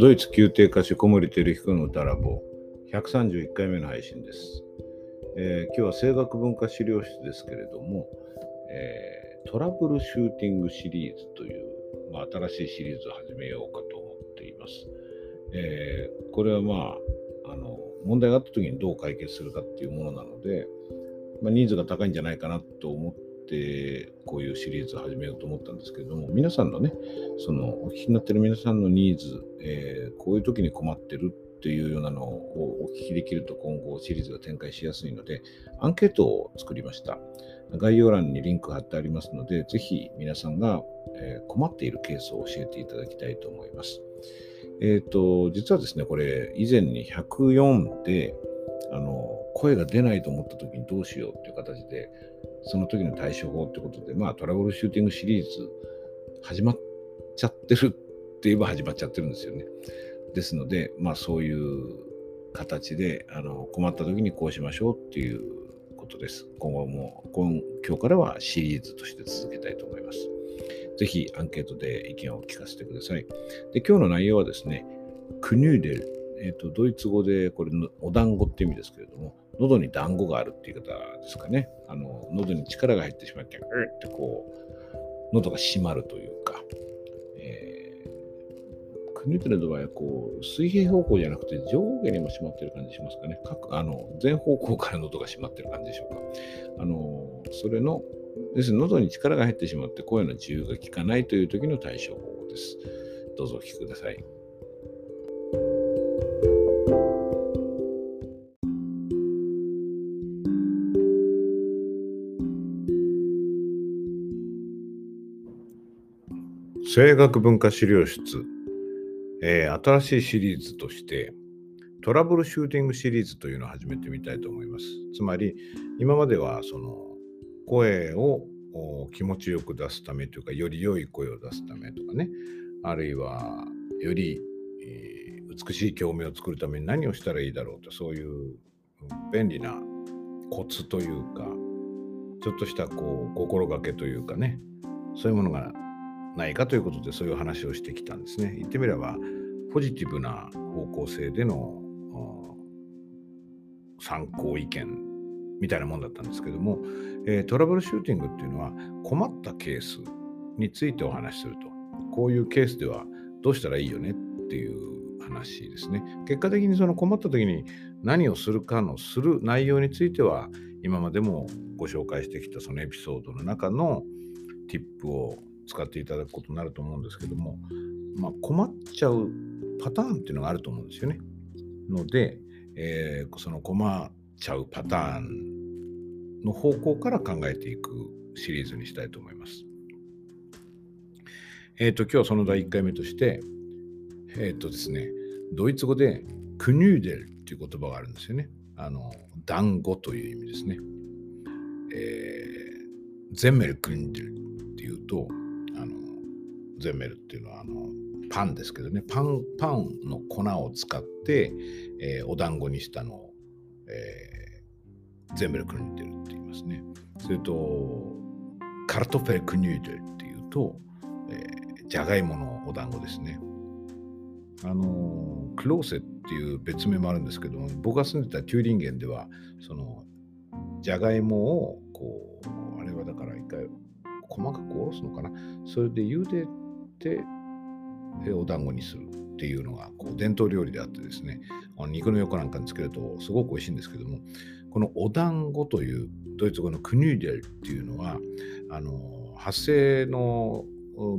ドイツ宮廷歌手小森照彦の歌ラボ131回目の配信です、えー、今日は声楽文化資料室ですけれども、えー、トラブルシューティングシリーズという、まあ、新しいシリーズを始めようかと思っています。えー、これはまああの問題があった時にどう解決するかっていうものなので、まあ、ニーズが高いんじゃないかなと思っててこういうシリーズを始めようと思ったんですけれども皆さんのねそのお聞きになってる皆さんのニーズ、えー、こういう時に困ってるっていうようなのをお聞きできると今後シリーズが展開しやすいのでアンケートを作りました。概要欄にリンク貼ってありますのでぜひ皆さんが、困っているケースを教えていただきたいと思います。えっ、ー、と実はですねこれ以前に104であの声が出ないと思った時にどうしようっていう形でその時の対処法ってことで、まあ、トラブルシューティングシリーズ始まっちゃってるって言えば始まっちゃってるんですよね。ですので、まあ、そういう形であの困った時にこうしましょうっていうことです。今後も今今日からはシリーズとして続けたいと思います。ぜひアンケートで意見を聞かせてください。で今日の内容はですね、クニューデル、えーと、ドイツ語でこれお団子って意味ですけれども、喉に団子があるっていう方ですかね。あの喉に力が入ってしまって、うってこう、喉が締まるというか、えー、クニューテルの場合はこう水平方向じゃなくて上下にも締まってる感じしますかね。各あの全方向から喉が締まってる感じでしょうか。あのそれの、です喉に力が入ってしまって声の自由が効かないという時の対処法です。どうぞお聞きください。声楽文化資料室、えー、新しいシリーズとしてトラブルシューティングシリーズというのを始めてみたいと思います。つまり今まではその声を気持ちよく出すためというかより良い声を出すためとかね。あるいはより、えー、美しい共鳴を作るために何をしたらいいだろうとそういう便利なコツというかちょっとしたこう心がけというかね。そういうものがないかということでそういう話をしてきたんですね。言ってみればポジティブな方向性での参考意見みたいなもんだったんですけども、えー、トラブルシューティングっていうのは困ったケースについてお話しするとこういうケースではどうしたらいいよねっていう話ですね結果的にその困った時に何をするかのする内容については今までもご紹介してきたそのエピソードの中のティップを使っていただくことになると思うんですけども、まあ、困っちゃうパターンっていうのがあると思うんですよね。ので、えー、その困っちゃうパターンの方向から考えていくシリーズにしたいと思います。えっ、ー、と、今日その第1回目として、えっ、ー、とですね、ドイツ語でクニューデルっていう言葉があるんですよね。あの、団子という意味ですね。えー、ゼンメルクニューデルっていうと、ゼメルっていうのはあのパンですけどね。パンパンの粉を使って、えー、お団子にしたのを、えー、ゼメルクニューテルって言いますね。それとカルトフェルクニューテルっていうと、えー、じゃがいものお団子ですね。あのクローセっていう別名もあるんですけども僕が住んでたテューリンゲンではそのじゃがいもをこうあれはだから一回細かくおろすのかな。それで茹でてお団子にするっていうのがこう伝統料理であってですね肉の横なんかにつけるとすごく美味しいんですけどもこのお団子というドイツ語のクニューデルっていうのはあの発声の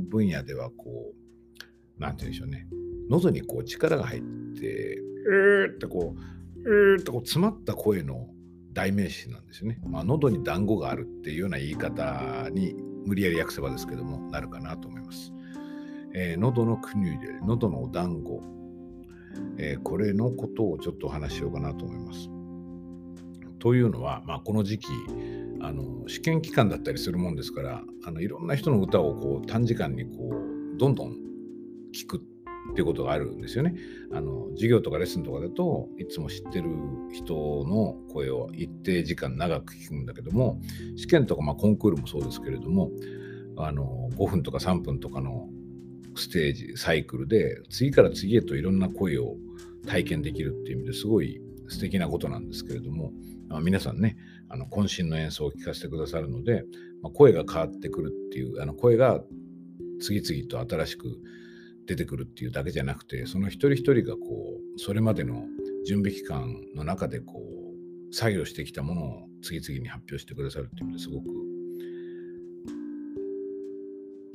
分野ではこう何て言うんでしょうね喉にこう力が入ってうーってこううーってこう詰まった声の代名詞なんですよね。まあ、喉に団子があるっていうような言い方に無理やり訳せばですけどもなるかなと思います。えー、喉のクニューデル、喉のお団子、えー、これのことをちょっとお話ししようかなと思います。というのは、まあ、この時期あの試験期間だったりするもんですからあのいろんな人の歌をこう短時間にこうどんどん聞くっていうことがあるんですよね。あの授業とかレッスンとかだといつも知ってる人の声を一定時間長く聞くんだけども試験とかまあコンクールもそうですけれどもあの5分とか3分とかのステージ、サイクルで、次から次へといろんな声を体験できるっていう意味ですごい素敵なことなんですけれども、まあ、皆さんね、あの渾身の演奏を聴かせてくださるので、まあ、声が変わってくるっていう、あの声が次々と新しく出てくるっていうだけじゃなくて、その一人一人がこう、それまでの準備期間の中でこう、作業してきたものを次々に発表してくださるっていう意味ですごく、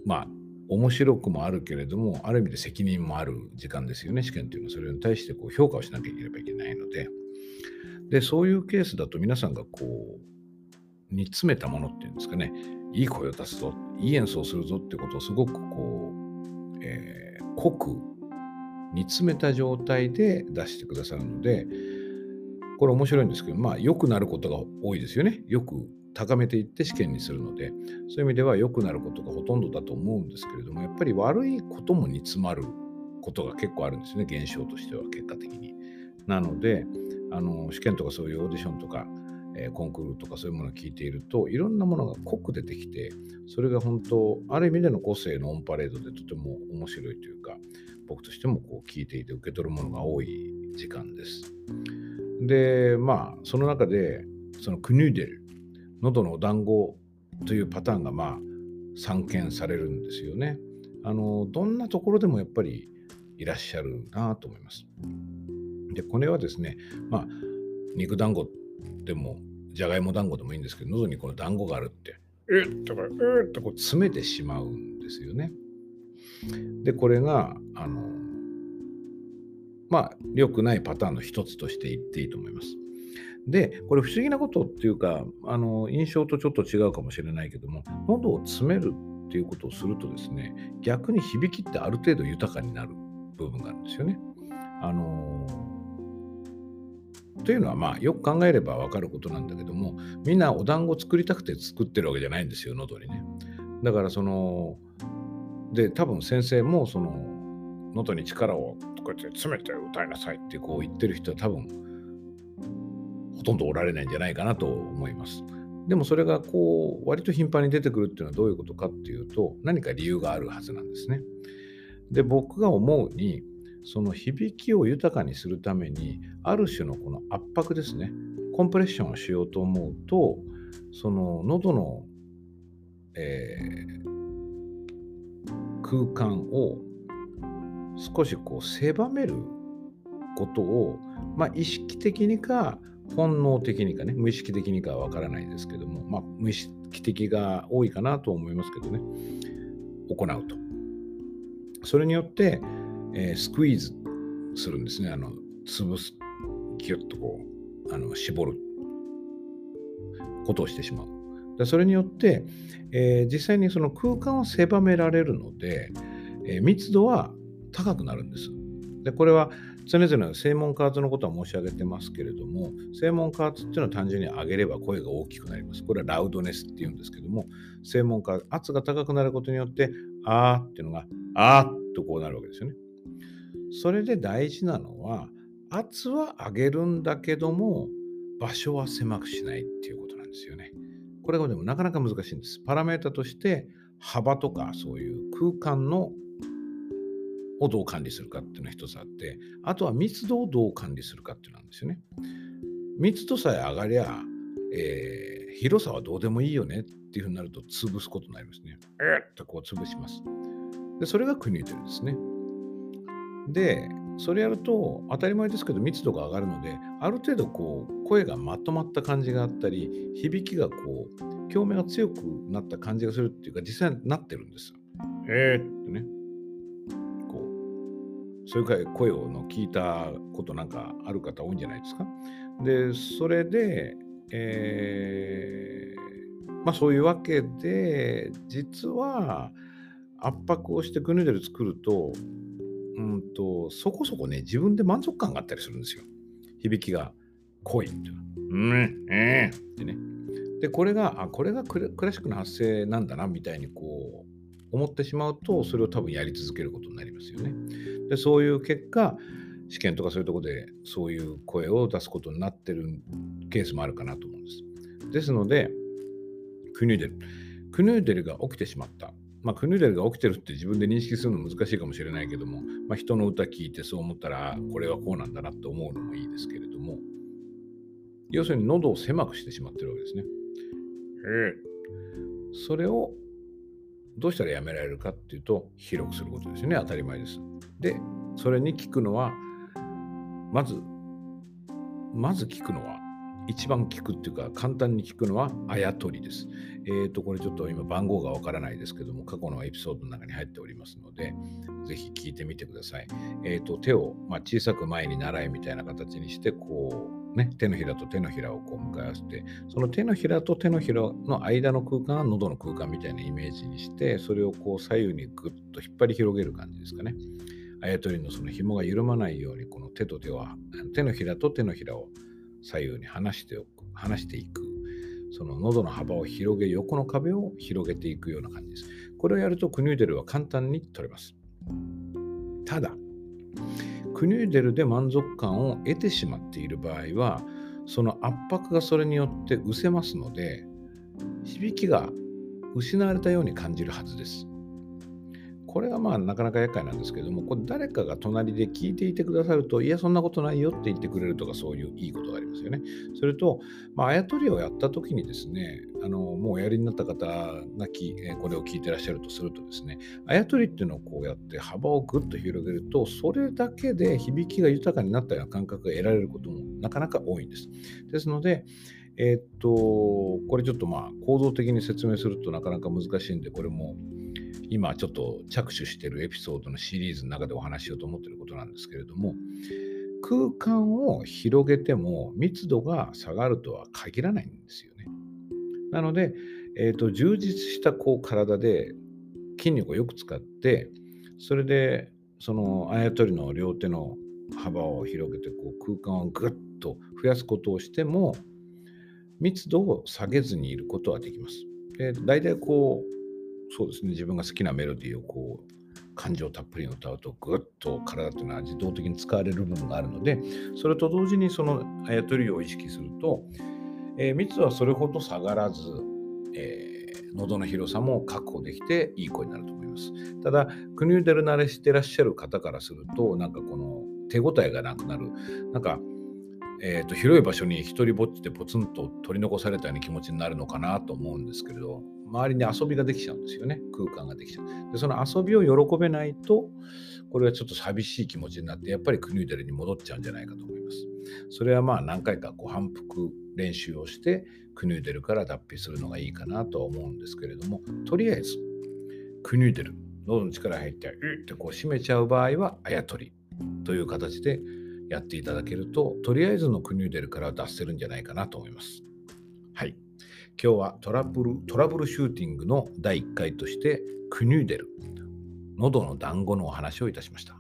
まあ、面白くもあるけれども、ある意味で責任もある時間ですよね、試験というのは。それに対してこう評価をしなければいけないので。で、そういうケースだと皆さんがこう、煮詰めたものっていうんですかね、いい声を出すぞ、いい演奏するぞってことをすごくこう、えー、濃く煮詰めた状態で出してくださるので、これ面白いんですけど、まあ良くなることが多いですよね。よく高めていって試験にするので、そういう意味では良くなることがほとんどだと思うんですけれども、やっぱり悪いことも煮詰まることが結構あるんですね、現象としては結果的に。なので、あの試験とかそういうオーディションとか、えー、コンクールとかそういうものを聞いていると、いろんなものが濃く出てきて、それが本当、ある意味での個性のオンパレードでとても面白いというか、僕としてもこう聞いていて受け取るものが多い時間です。で、まあ、その中で、そのクニューデル喉のお団子というパターンがまあ散見されるんですよね。あのどんなところでもやっぱりいらっしゃるなと思います。でこれはですねまあ肉団子でもじゃがいも団子でもいいんですけど喉にこの団子があるってえっとかえっとこう詰めてしまうんですよね。でこれがあのまあ良くないパターンの一つとして言っていいと思います。で、これ不思議なことっていうか、あの印象とちょっと違うかもしれないけども、喉を詰めるっていうことをするとですね、逆に響きってある程度豊かになる部分があるんですよね。あのというのはまあよく考えれば分かることなんだけどもみんなお団子作りたくて作ってるわけじゃないんですよ喉にね。だからそので多分先生もその喉に力をこうやって詰めて歌いなさいってこう言ってる人は多分ほとんどおられないんじゃないかなと思います。でもそれがこう割と頻繁に出てくるっていうのはどういうことかっていうと何か理由があるはずなんですね。で僕が思うにその響きを豊かにするためにある種のこの圧迫ですねコンプレッションをしようと思うとその喉の、えー、空間を少しこう狭めることを、まあ、意識的にか本能的にかね、無意識的にかはわからないですけども、まあ、無意識的が多いかなと思いますけどね、行うと。それによって、えー、スクイーズするんですね。あの、潰す、ギュッとこう、あの絞ることをしてしまう。でそれによって、えー、実際にその空間を狭められるので、えー、密度は高くなるんです。でこれは常々正門加圧のことは申し上げてますけれども、正門加圧っていうのは単純に上げれば声が大きくなります。これはラウドネスっていうんですけども、正門加圧が高くなることによって、あーっていうのが、あーっとこうなるわけですよね。それで大事なのは、圧は上げるんだけども、場所は狭くしないっていうことなんですよね。これがでもなかなか難しいんです。パラメータとして幅とかそういう空間のをどう管理するかっていうのが一つあって、あとは密度をどう管理するかっていうのなんですよね。密度さえ上がりゃ、えー、広さはどうでもいいよねっていうふうになると潰すことになりますね。えっとこう潰します。で、それが国てるんですね。で、それやると当たり前ですけど密度が上がるので、ある程度こう声がまとまった感じがあったり、響きがこう、共鳴が強くなった感じがするっていうか、実際になってるんですよ。えー、ってね。そういう声をの聞いたことなんかある方多いんじゃないですか？で、それで、えー、まあそういうわけで、実は圧迫をしてグヌデル作ると、うんと、そこそこね、自分で満足感があったりするんですよ。響きが濃いっていうのは。うん、えー、ってね。で、これが、あ、これがクラシックの発声なんだな、みたいにこう、思ってしまうと、それを多分やり続けることになりますよね。で、そういう結果、試験とかそういうとこでそういう声を出すことになってるケースもあるかなと思うんです。ですので、クニューデル。クニューデルが起きてしまった。まあ、クヌーデルが起きてるって自分で認識するの難しいかもしれないけども、まあ、人の歌聞いてそう思ったら、これはこうなんだなって思うのもいいですけれども、要するに喉を狭くしてしまってるわけですね。それをどうしたらやめられるかっていうと、広くすることですよね。当たり前です。で、それに効くのは、まず、まず効くのは、一番効くっていうか、簡単に効くのは、あやとりです。えっ、ー、と、これちょっと今番号がわからないですけども、過去のエピソードの中に入っておりますので、ぜひ聞いてみてください。えっ、ー、と、手を、まあ、小さく前に習いみたいな形にして、こう、ね、手のひらと手のひらをこう向かい合わせて、その手のひらと手のひらの間の空間は喉の空間みたいなイメージにして、それをこう左右にぐっと引っ張り広げる感じですかね。あやとりのその紐が緩まないように、この手と手は、手のひらと手のひらを左右に離しておく、離していく。その喉の幅を広げ、横の壁を広げていくような感じです。これをやるとクニューデルは簡単に取れます。ただ、クニューデルで満足感を得てしまっている場合は、その圧迫がそれによって失せますので、響きが失われたように感じるはずです。これがまあなかなか厄介なんですけども、これ誰かが隣で聞いていてくださると、いや、そんなことないよって言ってくれるとか、そういういいことがありますよね。それと、まあ、あやとりをやった時にですね、あのもうおやりになった方がきえこれを聞いてらっしゃるとするとですね、あやとりっていうのをこうやって幅をぐっと広げると、それだけで響きが豊かになったような感覚が得られることもなかなか多いんです。ですので、えー、っと、これちょっとまあ構造的に説明するとなかなか難しいんで、これも今ちょっと着手しているエピソードのシリーズの中でお話しようと思っていることなんですけれども、空間を広げても密度が下がるとは限らないんですよね。なので、えーと、充実したこう体で筋肉をよく使って、それでそのあやとりの両手の幅を広げてこう空間をぐっと増やすことをしても密度を下げずにいることはできます。で大体こうそうですね、自分が好きなメロディーをこう、感情たっぷりに歌うと、ぐっと体というのは自動的に使われる部分があるので、それと同時にそのあやとりを意識すると、えー、密はそれほど下がらず、えー、喉の広さも確保できていい声になると思います。ただ、クニューデル慣れしてらっしゃる方からすると、なんかこの手応えがなくなる、なんか、えーと、広い場所に一人ぼっちでポツンと取り残されたような気持ちになるのかなと思うんですけれど、周りに遊びができちゃうんですよね。空間ができちゃう。で、その遊びを喜べないと、これはちょっと寂しい気持ちになって、やっぱりクニューデルに戻っちゃうんじゃないかと思います。それはまあ何回かこう反復練習をして、クニューデルから脱皮するのがいいかなとは思うんですけれども、とりあえず、クニューデル、喉の力入って、うってこう締めちゃう場合は、あやとりという形でやっていただけると、とりあえずのクニューデルから出せるんじゃないかなと思います。はい。今日はトラブル、トラブルシューティングの第1回として、クニューデル、喉の団子のお話をいたしました。